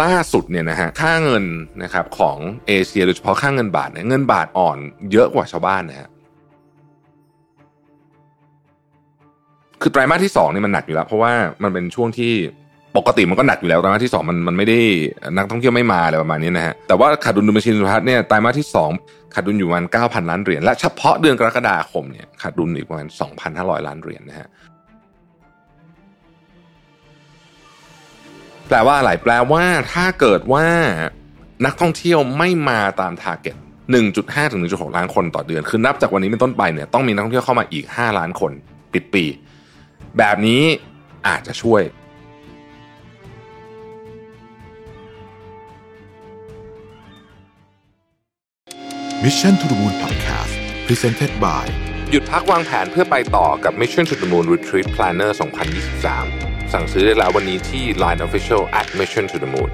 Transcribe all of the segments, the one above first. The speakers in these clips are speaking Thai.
ล่าสุดเนี่ยนะฮะค่าเงินนะครับของเอเชียโดยเฉพาะค่าเงินบาทเนี่ยเงินบาทอ่อนเยอะกว่าชาวบ้านนะฮะคือไตรมาสที่สองนี่มันหนักอยู่แล้ว เพราะว่ามันเป็นช่วงที่ปกติมันก็หนักอยู่แล้วไตรมาสที่สองมันมันไม่ได้นักท่องเที่ยวไม่มาอะไรประมาณนี้นะฮะแต่ว่าขาดดุลดุลบัญชีสุทธิเนี่ยไตรมาสที่สองขาดดุลอยู่ประมาณเก้าพันล้านเหรียญและเฉพาะเดือนกรกฎาคมเนี่ยขาดดุลอีกประมาณสองพันห้าร้อยล้านเหรียญนะฮะ แปลว่าอะไรแปลว่าถ้าเกิดว่านักท่องเที่ยวไม่มาตามทาร์เก็ต1.5ถึง1.6 ล้านคนต่อเดือน คือนับจากวันนี้เป็นต้นไปเนี่ยต้องมีนักท่องเที่ยวเข้ามาอีก 5 ล้านคนปิดปี แบบนี้อาจจะช่วย Mission to the Moon Podcast Presented by หยุดพักวางแผนเพื่อไปต่อกับ Mission to the Moon Retreat Planner 2023 สั่งซื้อได้แล้ววันนี้ที่ Line Official at Mission to the Moon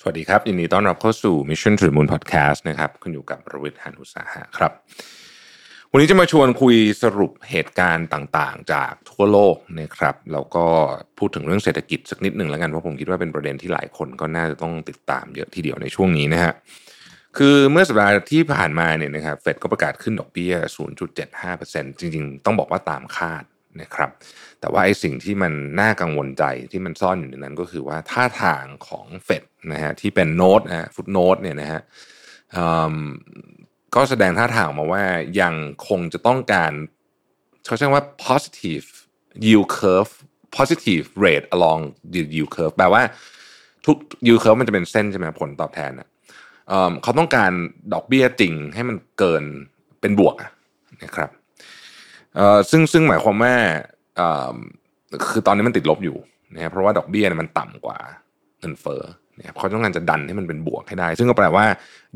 สวัสดีครับยินดีต้อนรับเข้าสู่ Mission to the Moon Podcast นะครับคุณอยู่กับประวิทย์หันอุตสาหะครับ วันนี้จะมาชวนคุยสรุปเหตุการณ์ต่างๆ จากทั่วโลกนะครับแล้วก็พูดถึงเรื่องเศรษฐกิจสักนิดหนึ่งแล้วกันเพราะผมคิดว่าเป็นประเด็นที่หลายคนก็น่าจะต้องติดตามเยอะทีเดียวในช่วงนี้นะฮะคือเมื่อสัปดาห์ที่ผ่านมาเนี่ยนะครับเฟดก็ประกาศขึ้นดอกเบี้ย 0.75%จริงๆ ต้องบอกว่าตามคาดนะครับ แต่ว่าไอ้สิ่งที่มันน่ากังวลใจที่มันซ่อนอยู่ในนั้นก็คือว่าท่าทางของเฟดนะฮะที่เป็นโน้ตนะฮะฟุตโน้ตเนี่ยนะฮะ ก็แสดงท่าทางมาว่ายังคงจะต้องการเขาใช้ว่า positive yield curve positive rate along the yield curve แปลว่าทุก yield curve มันจะเป็นเส้นใช่ไหมผลตอบแทนนะเขาต้องการดอกเบี้ยจริงให้มันเกินเป็นบวกนะครับซึ่งซึ่งหมายความว่าคือตอนนี้มันติดลบอยู่นะครับเพราะว่าดอกเบี้ยมันต่ำกว่าเงินเฟ้อ เนี่ยเขาต้องการจะดันให้มันเป็นบวกให้ได้ ซึ่งก็แปลว่า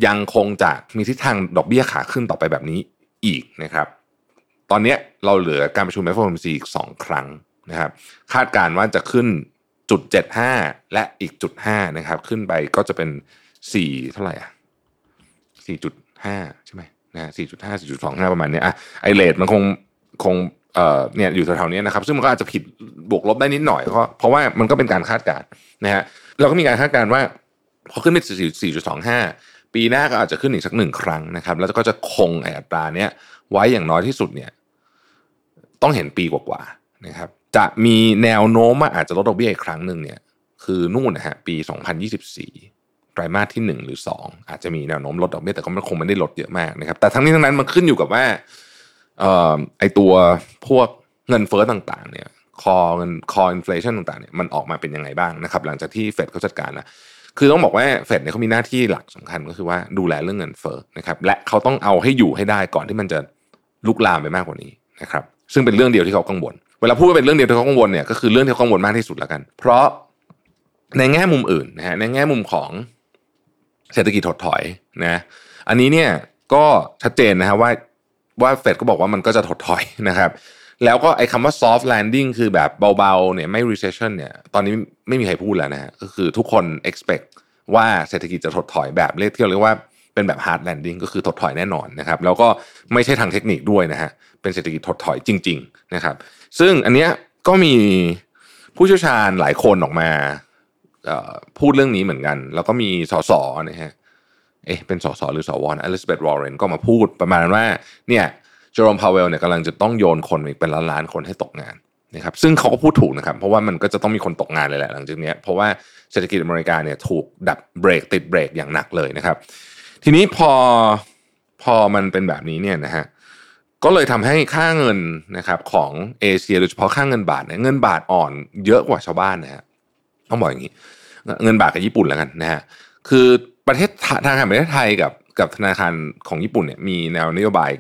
ยังคงจะมีทิศทางดอกเบี้ยขาขึ้นต่อไปแบบนี้อีกนะครับ ตอนนี้เราเหลือการประชุม FOMC อีกสองครั้งนะครับ คาดการว่าจะขึ้นจุดเจ็ดห้าและอีกจุดห้านะครับ ขึ้นไปก็จะเป็นสี่เท่าไหร่อะสี่จุดห้าใช่ไหมนะสี่จุดห้าสี่จุดสองห้าประมาณนี้อะไอเลทมันคงคงเอ่อเนี่ยอยู่แถวๆนี้นะครับ ซึ่งมันก็อาจจะผิดบวกลบได้นิดหน่อยเพราะเพราะว่ามันก็เป็นการคาดการณ์นะฮะ เราก็มีการคาดการณ์ว่าพอขึ้นไป4.25 ปีหน้าก็อาจจะขึ้นอีกสักหนึ่งครั้งนะครับ แล้วก็จะคงอัตราเนี้ยไว้อย่างน้อยที่สุดเนี่ย ต้องเห็นปีกว่าๆนะครับ จะมีแนวโน้มว่าอาจจะลดดอกเบี้ยอีกครั้งหนึ่งเนี่ย คือนู่นนะฮะปี 2024ไตรมาสที่ 1 หรือ 2 อาจจะมีแนวโน้มลดดอกเบี้ยแต่ก็มันคงไม่ได้ลดเยอะมากนะครับ แต่ทั้งนี้ทั้งนั้นมันขึ้นอยู่กับว่าเออไอ้ตัวพวกเงินเฟ้อต่างๆ เนี่ย core เงิน core inflation ต่างๆเนี่ยมันออกมาเป็นยังไงบ้างนะครับ หลังจากที่เฟดเขาจัดการแล้วคือต้องบอกว่าเฟดเนี่ยเขามีหน้าที่หลักสำคัญก็คือว่าดูแลเรื่องเงินเฟ้อนะครับและเขาต้องเอาให้อยู่ให้ได้ก่อนที่มันจะลุกลามไปมากกว่านี้นะครับซึ่งเป็นเรื่องเดียวที่เขากังวล เวลาพูดว่าเป็นเรื่องเดียวที่เขากังวลเนี่ยก็คือเรื่องที่เขากังวลมากที่สุดแล้วกัน เพราะในแง่มุมอื่นนะฮะในแง่มุมของเศรษฐกิจถดถอยนะอันนี้เนี่ยก็ชัดเจนนะฮะว่าว่าเฟดก็บอกว่ามันก็จะถดถอยนะครับ แล้วก็ไอ้คำว่า soft landing คือแบบเบาๆเนี่ยไม่ recession เนี่ยตอนนี้ไม่มีใครพูดแล้วนะฮะก็คือทุกคน expect ว่าเศรษฐกิจจะถดถอยแบบเรียกที่เรียกว่าเป็นแบบ hard landing ก็คือถดถอยแน่นอนนะครับแล้วก็ไม่ใช่ทางเทคนิคด้วยนะฮะเป็นเศรษฐกิจถดถอยจริง ๆนะครับ ซึ่งอันเนี้ยก็มีผู้เชี่ยวชาญหลายคนออกมาพูดเรื่องนี้เหมือนกัน แล้วก็มีสสนะฮะเอ๊ะเป็นสสหรือสวนะอลิซาเบธวอร์เรนก็มาพูดประมาณว่าเนี่ย เจอโรมพาวเวลเนี่ยกำลังจะต้องโยนคนอีกเป็นล้านๆคนให้ตกงานนะครับซึ่งเขาก็พูดถูกนะครับเพราะว่ามันก็จะต้องมีคนตกงานเลยแหละหลังจากนี้เพราะว่าเศรษฐกิจอเมริกาเนี่ยถูกดับเบรกติดเบรกอย่างหนักเลยนะครับ ทีนี้พอพอมันเป็นแบบนี้เนี่ยนะฮะก็เลยทำให้ค่าเงินนะครับของเอเชียโดยเฉพาะค่าเงินบาทเนี่ยเงินบาทอ่อนเยอะกว่าชาวบ้านนะฮะต้องบอกอย่างนี้ เงินบาทกับญี่ปุ่นแล้วกันนะฮะคือประเทศทางการประเทศไทยกับกับธนาคารของญี่ปุ่นเนี่ยมีแนวนโยบาย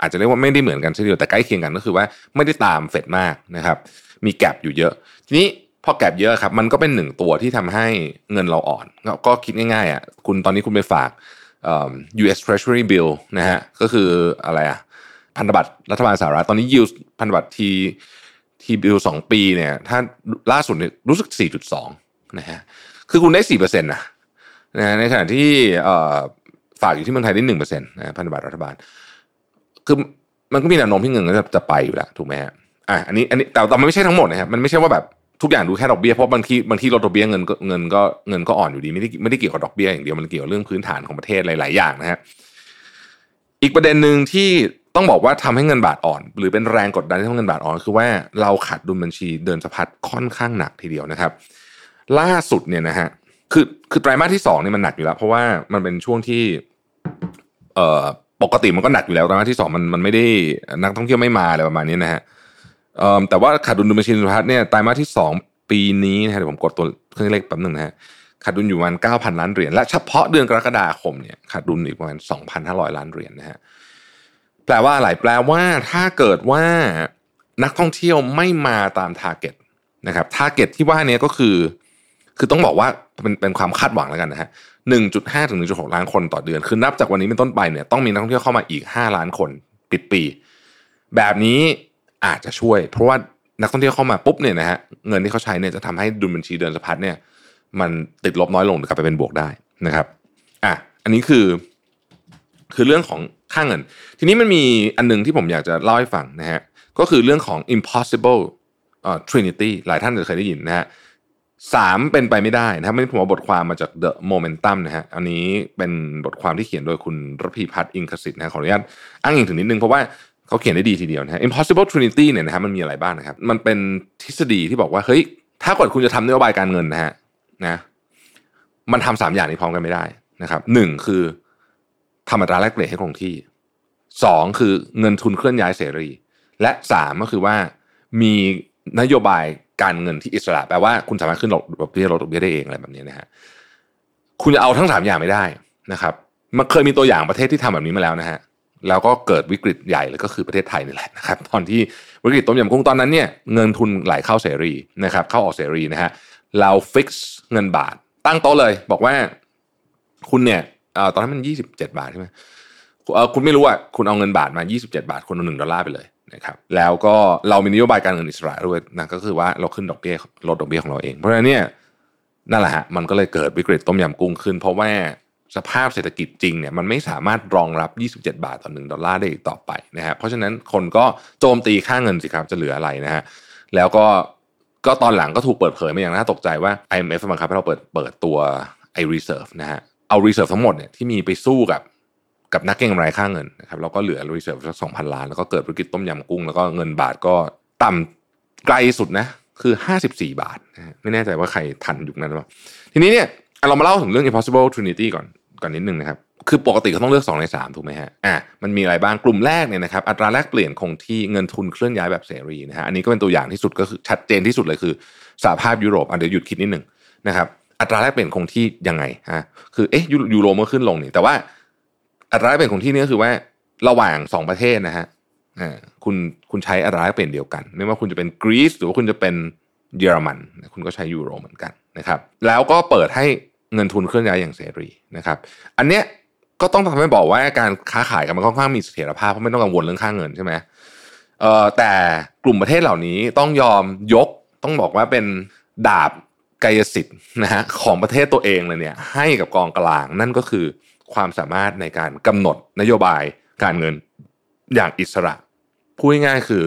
อาจจะเรียกว่าไม่ได้เหมือนกันเช่นเดียวแต่ใกล้เคียงกันก็คือว่าไม่ได้ตามเฟดมากนะครับ มีแกลบอยู่เยอะ ทีนี้พอแกลบเยอะครับมันก็เป็นหนึ่งตัวที่ทำให้เงินเราอ่อน ก็คิดง่ายๆอะคุณตอนนี้คุณไปฝาก US Treasury Bill นะฮะก็คืออะไรอะพันธบัตรรัฐบาลสหรัฐตอนนี้ยิวพันธบัตรทีทีบิลสองปีเนี่ยถ้าล่าสุดเนี่ยรู้สึก 4.2นะฮะคือคุณได้4%นะนะในขณะที่ฝากอยู่ที่เมืองไทยได้1%นะพันธบัตรรัฐบาล คือมันก็มีแนวโน้มที่เงินก็จะจะไปอยู่แล้วถูกไหมฮะอะอันนี้อันนี้แต่แต่มันไม่ใช่ทั้งหมดนะครับมันไม่ใช่ว่าแบบทุกอย่างดูแค่ดอกเบี้ยเพราะบางทีบางทีลดดอกเบี้ยเงินก็เงินก็เงินก็อ่อนอยู่ดีไม่ได้ไม่ได้เกี่ยวกับดอกเบี้ยอย่างเดียวมันเกี่ยวกับเรื่องพื้นฐานของประเทศหลาย ๆ อย่างนะฮะอีกประเด็นหนึ่งที่ต้องบอกว่าทำให้เงินบาทอ่อน หรือเป็นแรงกดดันที่ทำเงินบาทอ่อน คือว่าเราขาดดุลบัญชีเดินสะพัดค่อนข้างหนักทีเดียวนะครับ ล่าสุดเนี่ยนะฮะคือคือไตรมาสที่สองนี่มันหนักอยู่แล้ว เพราะว่ามันเป็นช่วงที่เอ่อ ปกติมันก็หนักอยู่แล้วไตรมาสที่สองมันมันไม่ได้นักท่องเที่ยวไม่มาอะไรประมาณนี้นะฮะเอ่อแต่ว่าขาดดุลบัญชีเดินสะพัดเนี่ยไตรมาสที่สองปีนี้นะฮะเดี๋ยวผมกดตัวเครื่องเลขแป๊บหนึ่งนะฮะขาดดุลอยู่ประมาณเก้าพันล้านเหรียญและเฉพาะเดือนกรกฎาคมเนี่ยขาดดุลอีกประมาณสองพันห้าร้อยล้านเหรียญนะฮะแปลว่าอะไรแปลว่าถ้าเกิดว่านักท่องเที่ยวไม่มาตาม target นะครับ target ที่ว่านี้ก็คือ คือต้องบอกว่าเป็นเป็นความคาดหวังแล้วกันนะฮะ หนึ่งจุดห้าถึงหนึ่งจุดหกล้านคนต่อเดือน คือนับจากวันนี้เป็นต้นไปเนี่ยต้องมีนักท่องเที่ยวเข้ามาอีกห้าล้านคนปิดปี แบบนี้อาจจะช่วย เพราะว่านักท่องเที่ยวเข้ามาปุ๊บเนี่ยนะฮะเงินที่เขาใช้เนี่ยจะทำให้ดุลบัญชีเดินสะพัดเนี่ย มันติดลบน้อยลงหรือกลับไปเป็นบวกได้นะครับอะอันนี้คือ คือเรื่องของค่าเงิน ทีนี้มันมีอันหนึงที่ผมอยากจะเล่าให้ฟังนะฮะก็คือเรื่องของ impossible อ่อ trinity หลายท่านจะเคยได้ยินนะฮะ สามเป็นไปไม่ได้นะครับไม่ผมเอาบทความมาจาก The Momentum นะฮะอันนี้เป็นบทความที่เขียนโดยคุณรพีพัฒน์อิงคสิทธิ์นะขออนุญาตอ้างอิงถึงนิดนึงเพราะว่าเขาเขียนได้ดีทีเดียวนะฮะ impossible trinity เนี่ยนะฮะมันมีอะไรบ้างนะครับ มันเป็นทฤษฎีที่บอกว่าเฮ้ยถ้าเกิดคุณจะทำนโยบายการเงินนะฮะนะมันทำสามอย่างนี้พร้อมกันไม่ได้นะครับหนึ่งคือทำอัตราแลกเปลี่ยนให้คงที่สองคือเงินทุนเคลื่อนย้ายเสรี และสามก็คือว่ามีนโยบาย การเงินที่อิสระแปลว่าคุณสามารถขึ้นดอกเบี้ยลดดอกเบี้ยได้เองอะไรแบบนี้นะฮะคุณจะเอาทั้งสามอย่างไม่ได้นะครับ มันเคยมีตัวอย่างประเทศที่ทำแบบนี้มาแล้วนะฮะแล้วก็เกิดวิกฤตใหญ่เลยก็คือประเทศไทยนี่แหละนะครับ ตอนที่วิกฤตต้มยำกุ้งตอนนั้นเนี่ยเงินทุนไหลเข้าเสรีนะครับ เข้าออกเสรีนะฮะเรา fix เงินบาท ตั้งโต๊ะเลย บอกว่าคุณเนี่ยอตอนนั้นมันยี่สิบเจ็ดบาทใช่ไหมคุณไม่รู้อะคุณเอาเงินบาทมา27บาทคุณเอาหนึ่งดอลลาร์ไปเลย นะครับแล้วก็เรามีนโยบายการเงินอิสระด้วยนะก็คือว่าเราขึ้นดอกเบี้ยลดดอกเบี้ยของเราเอง เพราะฉะนั้นเนี่ยนั่นแหละฮะมันก็เลยเกิดวิกฤตต้มยำกุ้งขึ้น เพราะว่าสภาพเศรษฐกิจจริงเนี่ยมันไม่สามารถรองรับ 27 บาทต่อหนึ่งดอลลาร์ได้อีกต่อไปนะฮะเพราะฉะนั้นคนก็โจมตีค่าเงินสิครับจะเหลืออะไรนะฮะแล้วก็ก็ตอนหลังก็ถูกเปิดเผยมาอย่างน่าตกใจว่า IMF บังคับให้เราเปิดเปิดตัวไอ้ reserve นะฮะเอา reserve ทั้งหมดเนี่ยที่มีไปสู้กับ กับนักเก็งกำไรค่าเงินนะครับแล้วก็เหลือ reserve สักสองพันล้าน แล้วก็เกิดวิกฤตต้มยำกุ้ง แล้วก็เงินบาทก็ต่ำไกลสุดนะคือ54บาทนะฮะไม่แน่ใจว่าใครทันยุคนั้นหรือเปล่าทีนี้เนี่ยเรามาเล่าถึงเรื่อง impossible trinity ก่อนก่อนนิดนึงนะครับคือปกติเขาต้องเลือก 2 ใน 3 ถูกไหมฮะอะมันมีอะไรบ้างกลุ่มแรกเนี่ยนะครับอัตราแลกเปลี่ยนคงที่เงินทุนเคลื่อนย้ายแบบเสรีนะฮะอันนี้ก็เป็นตัวอย่างที่สุดก็คือชัดเจนที่สุดเลยคือสหภาพยุโรปอะเดี๋ยวหยุดคิดนิดนึงนะครับอัตราแลกเปลี่ยนคงที่ยังไงฮะคือเอ๊ะยูยูโรมันขึ้นลงนี่แต่ว่า อัตราแลกเปลี่ยนคงที่นี่ก็คือว่าระหว่างสองประเทศนะฮะคุณคุณใช้อัตราแลกเปลี่ยนเดียวกัน ไม่ว่าคุณจะเป็นกรีซหรือว่าคุณจะเป็นเยอรมัน คุณก็ใช้ยูโรเหมือนกันนะครับ แล้วก็เปิดให้เงินทุนเคลื่อนย้ายอย่างเสรีนะครับ อันเนี้ยก็ต้องทำให้บอกว่าการค้าขายกันมันค่อนข้างมีเสถียรภาพเพราะไม่ต้องกังวลเรื่องค่าเงินใช่ไหมเอ่อแต่กลุ่มประเทศเหล่านี้ต้องยอมยกต้องบอกว่าเป็นดาบกายสิทธิ์นะฮะของประเทศตัวเองเลยเนี่ยให้กับกองกลางนั่นก็คือ ความสามารถในการกำหนดนโยบายการเงินอย่างอิสระ พูดง่ายๆคือ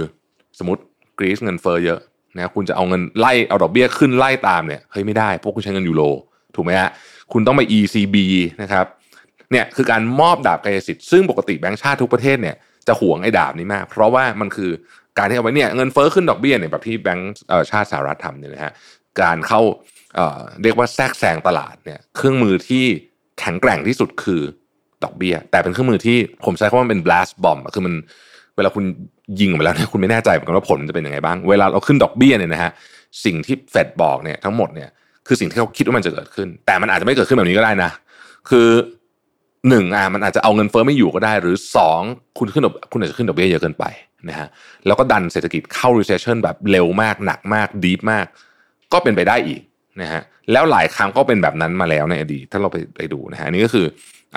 สมมติกรีซเงินเฟอ้อเยอะนะคุณจะเอาเงินไล่เอาดอกเบี้ยขึ้นไล่ตามเนี่ยเฮ้ยไม่ได้เพราะคุณใช้เงินยูโรถูกไหมฮะคุณต้องไป ECB นะครับเนี่ยคือการมอบดาบกายสิทธิ์ซึ่งปกติแบงก์ชาติทุกประเทศเนี่ยจะหวงไอ้ดาบนี้มาก เพราะว่ามันคือการที่เอาไว้เนี่ยเงินเฟอ้อขึ้นดอกเบี้ยเนี่ยแบบที่แบงก์ชาติสหรัฐทำเนี่ยนะฮะการเข้าเอ่อเรียกว่าแทรกแซงตลาดเนี่ยเครื่องมือที่ แข็งแกร่งที่สุดคือดอกเบี้ย แต่เป็นเครื่องมือที่ผมใช้คำว่าเป็น blast bomb คือมันเวลาคุณยิงออกไปแล้วเนี่ยคุณไม่แน่ใจเหมือนกันว่าผลจะเป็นยังไงบ้าง เวลาเราขึ้นดอกเบี้ยเนี่ยนะฮะสิ่งที่เฟดบอกเนี่ยทั้งหมดเนี่ยคือสิ่งที่เขาคิดว่ามันจะเกิดขึ้น แต่มันอาจจะไม่เกิดขึ้นแบบนี้ก็ได้นะ คือหนึ่งอะมันอาจจะเอาเงินเฟ้อไม่อยู่ก็ได้ หรือสองคุณขึ้นดอกคุณอาจจะขึ้นดอกเบี้ยเยอะเกินไปนะฮะแล้วก็ดันเศรษฐกิจเข้า recession แบบเร็วมากหนักมาก deep มาก ก็เป็นไปได้อีก นะฮะแล้วหลายครั้งก็เป็นแบบนั้นมาแล้วในอดีตถ้าเราไปไปดูนะฮะอันนี้ก็คือ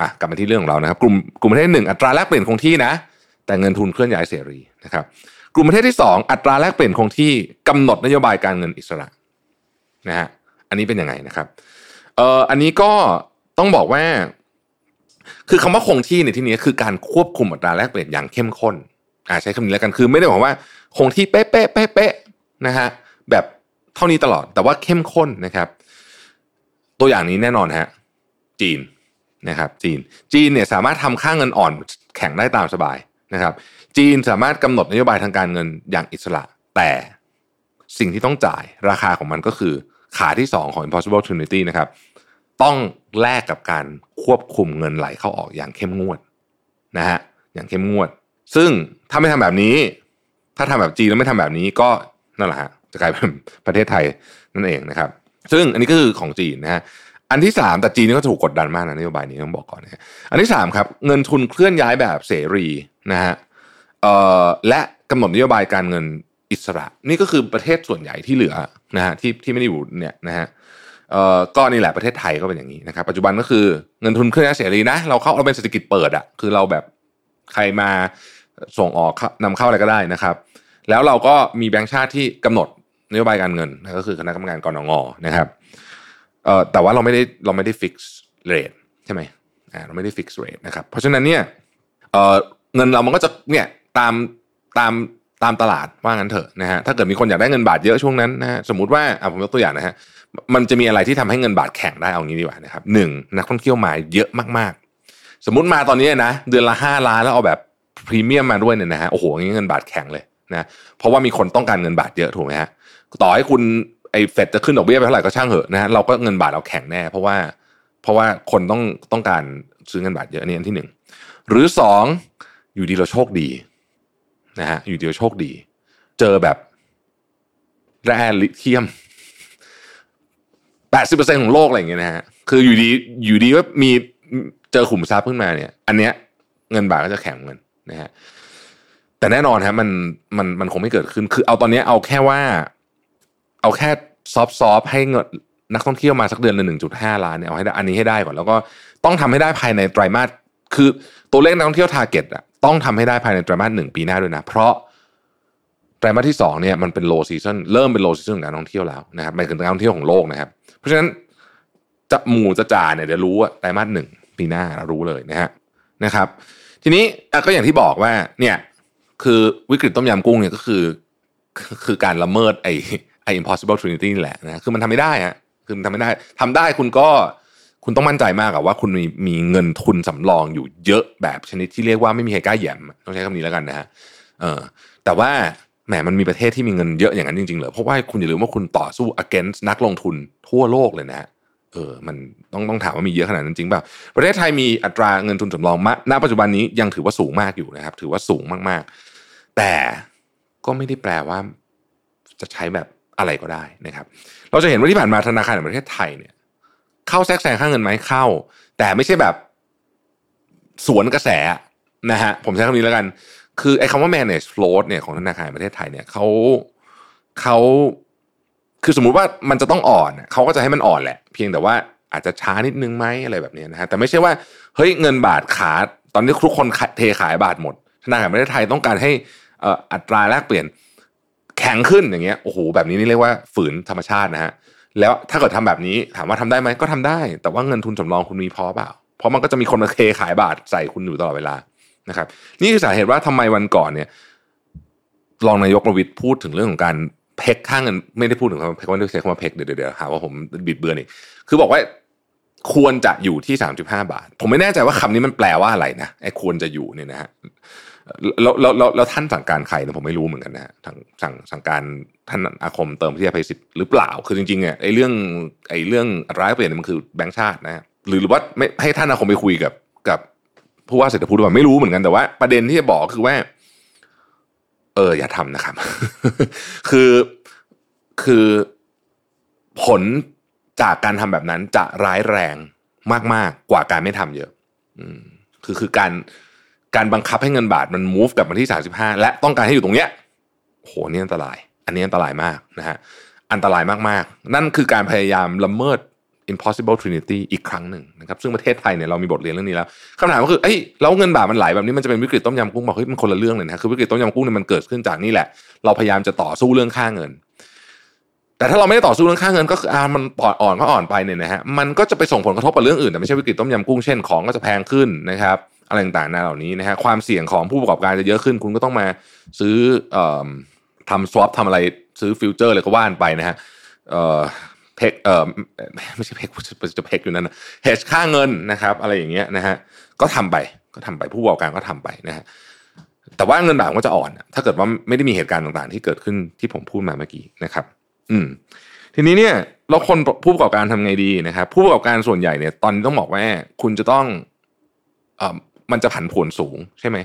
อะกลับมาที่เรื่องของเรานะครับ กลุ่มกลุ่มประเทศหนึ่งอัตราแลกเปลี่ยนคงที่นะ แต่เงินทุนเคลื่อนย้ายเสรีนะครับ กลุ่มประเทศที่สองอัตราแลกเปลี่ยนคงที่กำหนดนโยบายการเงินอิสระนะฮะอันนี้เป็นยังไงนะครับเอ่ออันนี้ก็ต้องบอกว่า คือคำว่าคงที่ในที่นี้คือการควบคุมอัตราแลกเปลี่ยนอย่างเข้มข้นอ่าใช้คำนี้แล้วกันคือไม่ได้บอกว่าคงที่เป๊ะเป๊ะเป๊ะเป๊ะนะฮะแบบ เท่านี้ตลอด แต่ว่าเข้มข้นนะครับ ตัวอย่างนี้แน่นอนฮะจีนนะครับ จีนจีนเนี่ยสามารถทำค่าเงินอ่อนแข็งได้ตามสบายนะครับ จีนสามารถกำหนดนโยบายทางการเงินอย่างอิสระ แต่สิ่งที่ต้องจ่ายราคาของมันก็คือขาที่ 2 ของ impossible trinity นะครับต้องแลกกับการควบคุมเงินไหลเข้าออกอย่างเข้มงวดนะฮะอย่างเข้มงวด ซึ่งถ้าไม่ทำแบบนี้ ถ้าทำแบบจีนแล้วไม่ทำแบบนี้ก็นั่นแหละฮะ จะกลายเป็นประเทศไทยนั่นเองนะครับ ซึ่งอันนี้ก็คือของจีนนะฮะอันที่สามแต่จีนนี่ก็ถูกกดดันมากนะนโยบายนี้ต้องบอกก่อนนะอันที่สามครับเงินทุนเคลื่อนย้ายแบบเสรีนะฮะเอ่อและกำหนดนโยบายการเงินอิสระ นี่ก็คือประเทศส่วนใหญ่ที่เหลือนะฮะที่ที่ไม่ได้อยู่เนี่ยนะฮะเอ่อก็นี่แหละประเทศไทยก็เป็นอย่างนี้นะครับ ปัจจุบันก็คือเงินทุนเคลื่อนย้ายเสรีนะ เราเข้าเราเป็นเศรษฐกิจเปิดอะคือเราแบบใครมาส่งออกนำเข้าอะไรก็ได้นะครับ แล้วเราก็มีแบงก์ชาติที่กำหนด นโยบายการเงินก็คือคณะกรรมการกรงงนะครับเอ่อแต่ว่าเราไม่ได้เราไม่ได้ฟิกซ์rate ใช่ไหมอ่าเราไม่ได้ fix rate นะครับเพราะฉะนั้นเนี่ยเอ่อเงินเรามันก็จะเนี่ยตามตามตามตลาดว่างั้นเถอะนะฮะถ้าเกิดมีคนอยากได้เงินบาทเยอะช่วงนั้นนะฮะสมมติว่าอะผมยกตัวอย่างนะฮะมันจะมีอะไรที่ทำให้เงินบาทแข็งได้เอางี้ดีกว่านะครับหนึ่งนักท่องเที่ยวมาเยอะมากๆ สมมุติมาตอนนี้นะเดือนละห้าล้านแล้วเอาแบบพรีเมียมมาด้วยเนี่ยนะฮะโอ้โหงี้เงินบาทแข็งเลยนะเพราะว่ามีคนต้องการเงินบาทเยอะถูกไหมฮะ ต่อให้คุณไอ้เฟดจะขึ้นดอกเบี้ยไปเท่าไหร่ก็ช่างเหอะนะฮะเราก็เงินบาทเราแข็งแน่ เพราะว่าเพราะว่าคนต้องต้องการซื้อเงินบาทเยอะนี่อันที่หนึ่งหรือสองอยู่ดีเราโชคดีนะฮะอยู่ดีเราโชคดี เจอแบบแร่ลิเทียมแปดสิบเปอร์เซ็นของโลกอะไรอย่างเงี้ยนะฮะคืออยู่ดีอยู่ดีว่ามีเจอขุมทรัพย์ขึ้นมาเนี่ย อันเนี้ยเงินบาทก็จะแข็งเงินนะฮะแต่แน่นอนฮะมันมันมันคงไม่เกิดขึ้นคือเอาตอนนี้เอาแค่ว่า เอาแค่ soft soft ให้เงินนักท่องเที่ยวมาสักเดือนละหนึ่งจุดห้าล้านเนี่ยเอาให้ได้อันนี้ให้ได้ก่อนแล้วก็ต้องทำให้ได้ภายในไตรมาสคือตัวเลขนักท่องเที่ยว target อะต้องทำให้ได้ภายในไตรมาสหนึ่งปีหน้าด้วยนะ เพราะไตรมาสที่สองเนี่ยมันเป็น low season เริ่มเป็น low season ของการท่องเที่ยวแล้วนะครับหมายถึงการท่องเที่ยวของโลกนะครับ เพราะฉะนั้นจะหมู่จะจ่าเนี่ยเดี๋ยวรู้ว่าไตรมาสหนึ่งปีหน้าเรารู้เลยนะฮะนะครับ ทีนี้ก็อย่างที่บอกว่าเนี่ยคือวิกฤตต้มยำกุ้งเนี่ยก็คือคือการละเมิดไอ้ ไอ้ impossible trinity นี่แหละนะคือมันทำไม่ได้ฮะคือมันทำไม่ได้ทำได้คุณก็คุณต้องมั่นใจมากอะว่าคุณมีมีเงินทุนสำรองอยู่เยอะแบบชนิดที่เรียกว่าไม่มีใครกล้าแย่มต้องใช้คำนี้แล้วกันนะฮะเออแต่ว่าแหมมันมีประเทศที่มีเงินเยอะอย่างนั้นจริงๆเหรอเพราะว่าคุณอย่าลืมว่าคุณต่อสู้ against นักลงทุนทั่วโลกเลยนะฮะเออมันต้องต้องถามว่ามีเยอะขนาดนั้นจริงเปล่าประเทศไทยมีอัตราเงินทุนสำรองมณปัจจุบันนี้ยังถือว่าสูงมากอยู่นะครับ ถือว่าสูงมากๆ แต่ก็ไม่ได้แปลว่าจะใช้แบบ อะไรก็ได้นะครับ เราจะเห็นว่าที่ผ่านมาธนาคารแห่งประเทศไทยเนี่ย เข้าแทรกแซงค่าเงินไหมเข้า แต่ไม่ใช่แบบสวนกระแสนะฮะผมใช้คำนี้แล้วกัน คือไอ้คำว่า manage float เนี่ยของธนาคารแห่งประเทศไทยเนี่ยเขาเขาคือสมมุติว่ามันจะต้องอ่อนเขาก็จะให้มันอ่อนแหละ เพียงแต่ว่าอาจจะช้านิดนึงไหมอะไรแบบนี้นะฮะแต่ไม่ใช่ว่าเฮ้ยเงินบาทขาตอนนี้ทุกคนเทขายบาทหมด ธนาคารแห่งประเทศไทยต้องการให้อัตราแลกเปลี่ยน แข็งขึ้นอย่างเงี้ยโอ้โหแบบนี้นี่เรียกว่าฝืนธรรมชาตินะฮะแล้วถ้าเกิดทำแบบนี้ถามว่าทำได้ไหมก็ทำได้ แต่ว่าเงินทุนสำรองคุณมีพอเปล่า เพราะมันก็จะมีคนมาเทขายบาทใส่คุณอยู่ตลอดเวลานะครับ นี่คือสาเหตุว่าทำไมวันก่อนเนี่ยรองนายกประวิตยพูดถึงเรื่องของการเพกค่างเงินไม่ได้พูดถึงคำว่าเพกว่าใช้คำว่าเพกเดี๋ยวเดี๋ยวหาว่าผมบิดเบือนอีกคือบอกว่าควรจะอยู่ที่สามจุดห้าบาท ผมไม่แน่ใจว่าคำนี้มันแปลว่าอะไรนะไอ้ควรจะอยู่เนี่ยนะฮะ แล้วแล้วแล้วท่านสั่งการใครนะผมไม่รู้เหมือนกันนะฮะทางสั่งสั่งการท่านอาคมเติมพิทยาภัยศิษย์หรือเปล่า คือจริงๆเนี่ยไอ้เรื่องไอ้เรื่องร้ายเปลี่ยนมันคือแบงค์ชาตินะหรือหรือว่าไม่ให้ท่านอาคมไปคุยกับกับผู้ว่าเศรษฐพูดว่าไม่รู้เหมือนกันแต่ว่า ประเด็นที่จะบอกคือว่า เออ อย่าทำนะครับ คือคือผลจากการทำแบบนั้นจะร้ายแรงมาก ๆ กว่าการไม่ทำเยอะ อืมคือคือการ การบังคับให้เงินบาทมัน move กลับมาที่ 35 และต้องการให้อยู่ตรงเนี้ยโหนี่อันตราย อันนี้อันตรายมากนะฮะอันตรายมากๆ นั่นคือการพยายามละเมิด impossible trinity อีกครั้งหนึ่งนะครับซึ่งประเทศไทยเนี่ยเรามีบทเรียนเรื่องนี้แล้วคำถามก็คือเอ้ยแล้วเงินบาทมันไหลแบบนี้มันจะเป็นวิกฤตต้มยำกุ้งบอกเฮ้ยมันคนละเรื่องเลยนะคือวิกฤตต้มยำกุ้งเนี่ยมันเกิดขึ้นจากนี่แหละ เราพยายามจะต่อสู้เรื่องค่าเงิน แต่ถ้าเราไม่ได้ต่อสู้เรื่องค่าเงินก็คืออ่ามันปอดอ่อนก็อ่อนไปเนี่ยนะฮะมันก็จะไปส่งผลกระทบกับเรื่องอื่นแต่ไม่ใช่วิกฤตต้มยำกุ้งเช่นของก็จะแพงขึ้นนะครับ อะไรต่างๆนาเหล่านี้นะฮะความเสี่ยงของผู้ประกอบการจะเยอะขึ้น คุณก็ต้องมาซื้ออทำ swap ทำอะไรซื้อ future อะไรก็ว่ากันไปนะฮะ peg เออไม่ใช่ peg จะ peg อยู่นั่นนะ hedge ค่าเงินนะครับ อะไรอย่างเงี้ยนะฮะก็ทำไปก็ทำไปผู้ประกอบการก็ทำไปนะฮะแต่ว่าเงินบาทก็จะอ่อน ถ้าเกิดว่าไม่ได้มีเหตุการณ์ต่างๆ ที่เกิดขึ้นที่ผมพูดมาเมื่อกี้นะครับ อืม ทีนี้เนี่ยเราคนผู้ประกอบการทำไงดีนะครับ ผู้ประกอบการส่วนใหญ่เนี่ย ตอนนี้ต้องบอกว่าคุณจะต้อง มันจะผันผวนสูงใช่ไหม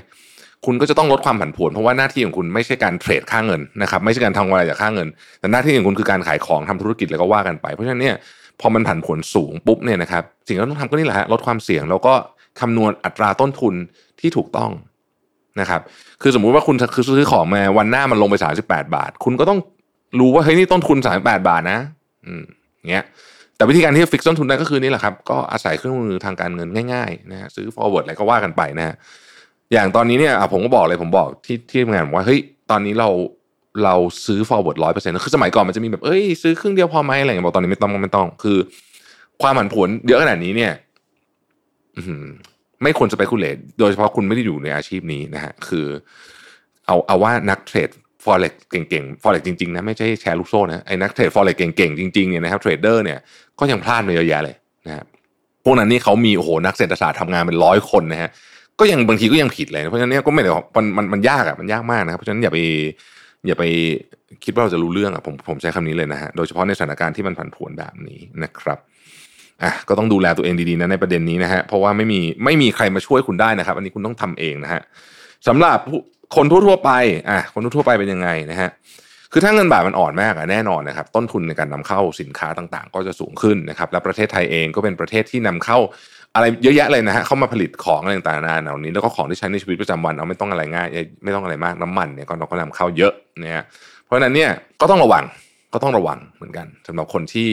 คุณก็จะต้องลดความผันผวนเพราะว่าหน้าที่ของคุณไม่ใช่การเทรดค่าเงินนะครับไม่ใช่การทำอะไรจากค่าเงิน แต่หน้าที่ของคุณคือการขายของทำธุรกิจแล้วก็ว่ากันไป เพราะฉะนั้นเนี่ยพอมันผันผวนสูงปุ๊บเนี่ยนะครับสิ่งที่ต้องทำก็นี่แหละฮะลดความเสี่ยงแล้วก็คำนวณอัตราต้นทุนที่ถูกต้องนะครับ คือสมมุติว่าคุณคือซื้อของมาวันหน้ามันลงไป 38 บาท คุณก็ต้องรู้ว่าเฮ้ยนี่ต้นทุน 38 บาทนะ อืมเงี้ย แต่วิธีการที่จะฟิกต้นทุนได้ก็คือนี่แหละครับ ก็อาศัยเครื่องมือทางการเงินง่ายๆนะฮะซื้อ forward อะไรก็ว่ากันไปนะฮะอย่างตอนนี้เนี่ยผมก็บอกเลยผมบอกที่ที่ทำงานว่าเฮ้ยตอนนี้เราเราซื้อ forward ร้อยเปอร์เซ็นต์คือสมัยก่อนมันจะมีแบบเอ้ยซื้อครึ่งเดียวพอไหมอะไรอย่างเงี้ยบอกตอนนี้ไม่ต้องไม่ต้อง คือ ความผันผวนเยอะขนาดนี้เนี่ยไม่ควรจะไปคุณเลดโดยเฉพาะคุณไม่ได้อยู่ในอาชีพนี้นะฮะคือ เอาเอาว่านักเทรด forex เก่งๆ forex จริงๆนะไม่ใช่แชร์ลูกโซ่นะไอ้นักเทรด forex เก่งๆ จริงๆเนี่ยนะครับเทรดเดอร์เนี่ยก็ยังพลาดมาเยอะแยะเลยนะครับพวกนั้นนี่เขามีโอ้โหนักเศรษฐศาสตร์ทำงานเป็นร้อยคนนะฮะก็ยังบางทีก็ยังผิดเลยเพราะฉะนั้นเนี่ยก็ไม่ได้มันมันมันยากอะมันยากมากนะครับเพราะฉะนั้นอย่าไปอย่าไปคิดว่าเราจะรู้เรื่องอะผมผมใช้คำนี้เลยนะฮะโดยเฉพาะในสถานการณ์ที่มันผันผวนแบบนี้นะครับอะก็ต้องดูแลตัวเองดีๆนะในประเด็นนี้นะฮะเพราะว่าไม่มีไม่มีใครมาช่วยคุณได้นะครับ อันนี้คุณต้องทำเองนะฮะสำหรับ คนทั่วๆไปอะคนทั่วๆไปเป็นยังไงนะฮะคือถ้าเงินบาทมันอ่อนมากอะแน่นอนนะครับต้นทุนในการนำเข้าสินค้าต่างๆ ก็จะสูงขึ้นนะครับและประเทศไทยเองก็เป็นประเทศที่นำเข้าอะไรเยอะแยะเลยนะฮะเข้ามาผลิตของอะไรต่างๆนานาเหล่านี้แล้วก็ของที่ใช้ในชีวิตประจำวันเอาไม่ต้องอะไรง่ายไม่ต้องอะไรมากน้ำมันเนี่ยก็เราก็นำเข้าเยอะนะฮะเพราะฉะนั้นเนี่ยก็ต้องระวังก็ต้องระวังเหมือนกันสำหรับคนที่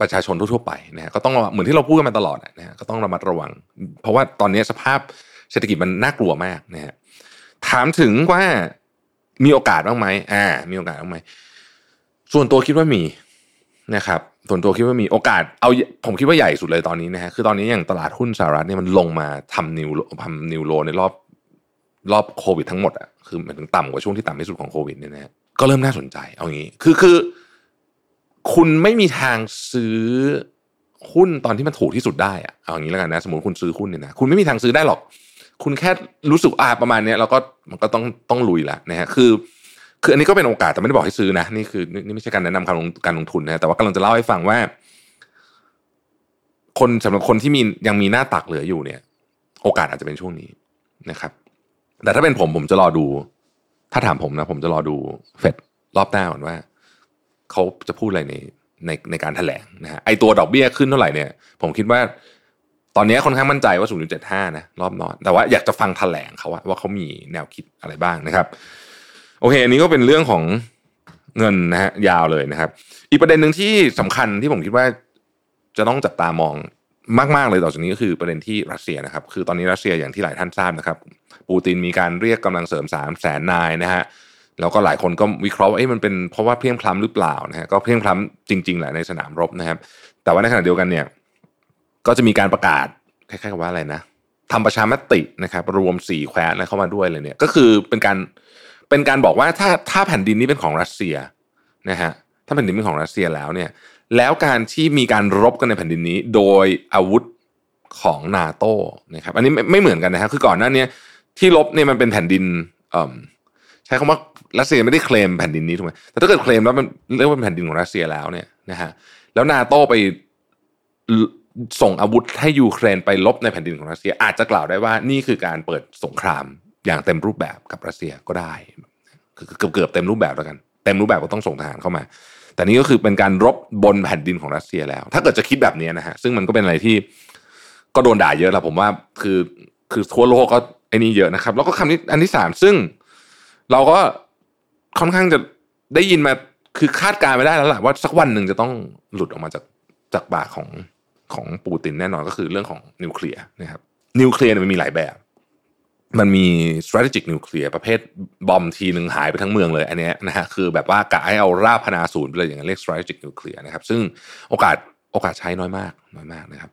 ประชาชนทั่วๆไปนะฮะก็ต้องเหมือนที่เราพูดกันมาตลอดนะฮะก็ต้องระมัดระวัง เพราะว่าตอนนี้สภาพ เศรษฐกิจมันน่ากลัวมากนะฮะถามถึงว่ามีโอกาสบ้างไหมอ่า มีโอกาสบ้างไหมส่วนตัวคิดว่ามีนะครับส่วนตัวคิดว่ามีโอกาสเอาผมคิดว่าใหญ่สุดเลยตอนนี้นะฮะคือตอนนี้อย่างตลาดหุ้นสหรัฐเนี่ยมันลงมาทำนิวทำนิวโลในรอบรอบโควิดทั้งหมดอะคือมันถึงต่ำกว่าช่วงที่ต่ำที่สุดของโควิดเนี่ยนะก็เริ่มน่าสนใจเอางี้ คือคือ คุณไม่มีทางซื้อหุ้นตอนที่มันถูกที่สุดได้อะเอาอย่างนี้แล้วกันนะ สมมติคุณซื้อหุ้นเนี่ยนะคุณไม่มีทางซื้อได้หรอก คุณแค่รู้สึกอ่าประมาณนี้แล้วก็มันก็ต้องต้องลุยละนะฮะคือคืออันนี้ก็เป็นโอกาสแต่ไม่ได้บอกให้ซื้อนะนี่คือนี่ไม่ใช่การแนะนำการลงการลงทุนนะแต่ว่ากำลังจะเล่าให้ฟังว่า คนสำหรับคนที่มียังมีหน้าตักเหลืออยู่เนี่ย โอกาสอาจจะเป็นช่วงนี้นะครับ แต่ถ้าเป็นผมผมจะรอดู ถ้าถามผมนะ ผมจะรอดูเฟดรอบหน้าก่อนว่าเขาจะพูดอะไรในในในการแถลงนะฮะไอตัวดอกเบี้ยขึ้นเท่าไหร่เนี่ย ผมคิดว่า ตอนนี้ค่อนข้างมั่นใจว่า 0.75 นะ รอบนอน แต่ว่าอยากจะฟังแถลงเขาว่าเขามีแนวคิดอะไรบ้างนะครับ โอเค อันนี้ก็เป็นเรื่องของเงินนะฮะยาวเลยนะครับ อีกประเด็นหนึ่งที่สำคัญที่ผมคิดว่าจะต้องจับตามองมาก ๆ เลยต่อจากนี้ก็คือประเด็นที่รัสเซียนะครับ คือตอนนี้รัสเซียอย่างที่หลายท่านทราบนะครับ ปูตินมีการเรียกกำลังเสริมสามแสนนายนะฮะแล้วก็หลายคนก็วิเคราะห์ว่ามันเป็นเพราะว่าเพียงพล้ำหรือเปล่านะฮะก็เพียงพล้ำจริงๆแหละในสนามรบนะครับ แต่ว่าในขณะเดียวกันเนี่ย ก็จะมีการประกาศคล้ายๆกับว่าอะไรนะทำประชามตินะครับ รวมสี่แคว้นเข้ามาด้วยเลยเนี่ย ก็คือเป็นการเป็นการบอกว่าถ้าถ้าแผ่นดินนี้เป็นของรัสเซียนะฮะถ้าแผ่นดินเป็นของรัสเซียแล้วเนี่ย แล้วการที่มีการรบกันในแผ่นดินนี้ โดยอาวุธของนาโต้นะครับ อันนี้ไม่ไม่เหมือนกันนะฮะคือก่อนหน้านี้ที่รบเนี่ยมันเป็นแผ่นดินใช้คำว่ารัสเซียไม่ได้เคลมแผ่นดินนี้ถูกไหมแต่ถ้าเกิดเคลมแล้วมันเรียกว่าแผ่นดินของรัสเซียแล้วเนี่ยนะฮะแล้วนาโต้ไปส่งอาวุธให้ยูเครนไปลบในแผ่นดินของรัสเซีย อาจจะกล่าวได้ว่านี่คือการเปิดสงครามอย่างเต็มรูปแบบกับรัสเซียก็ได้คือเกือบเกือบเต็มรูปแบบแล้วกัน เต็มรูปแบบก็ต้องส่งทหารเข้ามา แต่นี่ก็คือเป็นการรบบนแผ่นดินของรัสเซียแล้ว ถ้าเกิดจะคิดแบบนี้นะฮะซึ่งมันก็เป็นอะไรที่ก็โดนด่าเยอะแหละผมว่าคือคือทั่วโลกก็ไอ้นี่เยอะนะครับ แล้วก็คำนี้อันที่สามซึ่งเราก็ค่อนข้างจะได้ยินมาคือคาดการไม่ได้แล้วแหละว่าสักวันหนึ่งจะต้องหลุดออกมาจากจากปากของ ของปูตินแน่นอนก็คือเรื่องของนิวเคลียร์นะครับนิวเคลียร์มันมีหลายแบบ มันมี strategic nuclear ประเภทบอมทีหนึ่งหายไปทั้งเมืองเลย อันนี้นะฮะคือแบบว่ากะให้เอาราบพนาศูนย์ไปเลยอย่างนั้นเรียก strategic nuclear นะครับ ซึ่งโอกาสโอกาสใช้น้อยมากน้อยมากนะครับ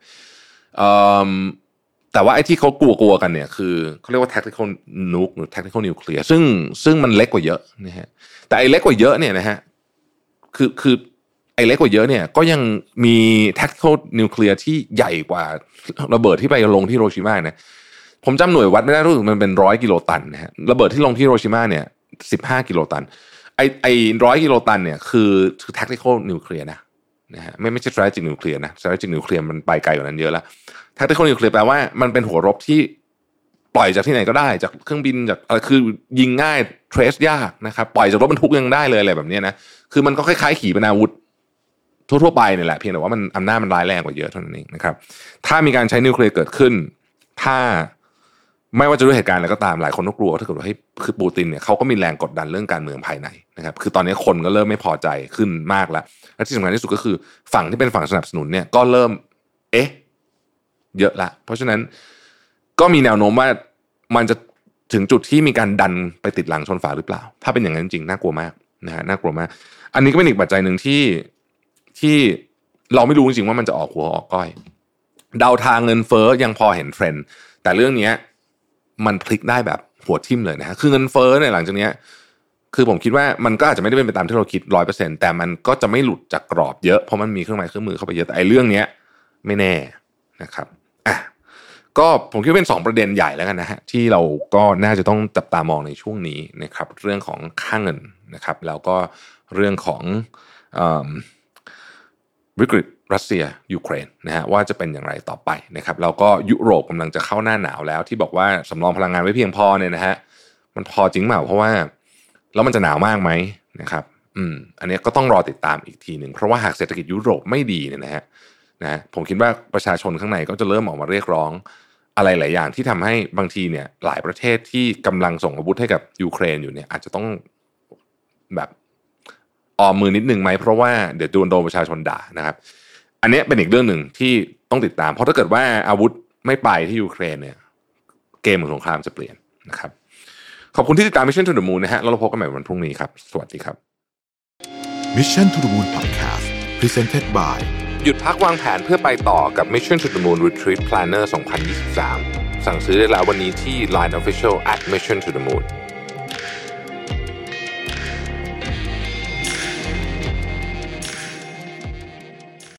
แต่ว่าไอ้ที่เขากลัวๆกันเนี่ยคือเขาเรียกว่า tactical nuke หรือ tactical nuclear ซึ่งซึ่งมันเล็กกว่าเยอะนะฮะแต่ไอ้เล็กกว่าเยอะเนี่ยนะฮะคือคือ ไอ้เล็กกว่าเยอะเนี่ยก็ยังมี tactical nuclear ที่ใหญ่กว่าระเบิดที่ไปลงที่ฮิโรชิมานะผมจำหน่วยวัดไม่ได้รู้สึกมันเป็นร้อยกิโลตันนะฮะระเบิดที่ลงที่ฮิโรชิมาเนี่ยสิบห้ากิโลตัน ไอ้ไอ้ร้อยกิโลตันเนี่ยคือคือ tactical nuclear นะนะฮะไม่ไม่ใช่ strategic nuclear นะ strategic nuclear มันไปไกลกว่านั้นเยอะแล้ว tactical nuclear แปลว่ามันเป็นหัวรบที่ปล่อยจากที่ไหนก็ได้จากเครื่องบินจากคือยิงง่าย trace ยากนะครับปล่อยจากรถบรรทุกยังได้เลยอะไรแบบนี้นะคือมันก็คล้ายๆ ขีปนาวุธ ทั่วๆไปเนี่ยแหละเพียงแต่ว่ามันอำนาจมันร้ายแรงกว่าเยอะเท่านั้นเองนะครับ ถ้ามีการใช้นิวเคลียร์เกิดขึ้น ถ้าไม่ว่าจะด้วยเหตุการณ์อะไรก็ตามหลายคนก็กลัวถ้าเกิดว่าให้คือปูตินเนี่ยเขาก็มีแรงกดดันเรื่องการเมืองภายในนะครับ คือตอนนี้คนก็เริ่มไม่พอใจขึ้นมากแล้วและที่สำคัญที่สุดก็คือฝั่งที่เป็นฝั่งสนับสนุนเนี่ยก็เริ่ม เอ๊ะ เยอะละ เพราะฉะนั้นก็มีแนวโน้มว่ามันจะถึงจุดที่มีการดันไปติดหลังชนฝาหรือเปล่า ถ้าเป็นอย่างนั้นจริงน่ากลัวมากนะฮะน่ากลัวมาก อันนี้ก็เป็นอีกปัจจัยหนึ่งที่ ที่เราไม่รู้จริงๆว่ามันจะออกหัวออกก้อย เดาทางเงินเฟ้อยังพอเห็นเทรนด์แต่เรื่องนี้มันพลิกได้แบบหัวทิ่มเลยนะฮะคือเงินเฟ้อเนี่ยหลังจากนี้คือผมคิดว่ามันก็อาจจะไม่ได้เป็นไปตามที่เราคิดร้อยเปอร์เซ็นแต่มันก็จะไม่หลุดจากกรอบเยอะเพราะมันมีเครื่องไม้เครื่องมือเข้าไปเยอะแต่ไอ้เรื่องเนี้ยไม่แน่นะครับอะก็ผมคิดว่าเป็นสองประเด็นใหญ่แล้วกันนะฮะที่เราก็น่าจะต้องจับตามองในช่วงนี้นะครับ เรื่องของค่าเงินนะครับ แล้วก็เรื่องของอ วิกฤตรัสเซียยูเครนนะฮะว่าจะเป็นอย่างไรต่อไปนะครับแล้วก็ยุโรปกำลังจะเข้าหน้าหนาวแล้ว ที่บอกว่าสำรองพลังงานไว้เพียงพอเนี่ยนะฮะมันพอจริงเปล่าเพราะว่าแล้วมันจะหนาวมากไหมนะครับอืมอันนี้ก็ต้องรอติดตามอีกทีหนึ่งเพราะว่าหากเศรษฐกิจยุโรปไม่ดีเนี่ยนะฮะนะผมคิดว่าประชาชนข้างในก็จะเริ่มออกมาเรียกร้องอะไรหลายอย่างที่ทำให้บางทีเนี่ยหลายประเทศที่กำลังส่งอาวุธให้กับยูเครนอยู่เนี่ยอาจจะต้องแบบ ออมมือนิดนึงไหมเพราะว่าเดี๋ยวโดนโดนประชาชนด่านะครับ อันนี้เป็นอีกเรื่องหนึ่งที่ต้องติดตาม เพราะถ้าเกิดว่าอาวุธไม่ไปที่ยูเครนเนี่ย เกมของสงครามจะเปลี่ยนนะครับ ขอบคุณที่ติดตาม Mission to the Moon นะฮะแล้วเราพบกันใหม่วันพรุ่งนี้ครับ สวัสดีครับ Mission to the Moon Podcast Presented by หยุดพักวางแผนเพื่อไปต่อกับ Mission to the Moon Retreat Planner 2023 สั่งซื้อได้แล้ววันนี้ที่ Line Official at Mission to the Moon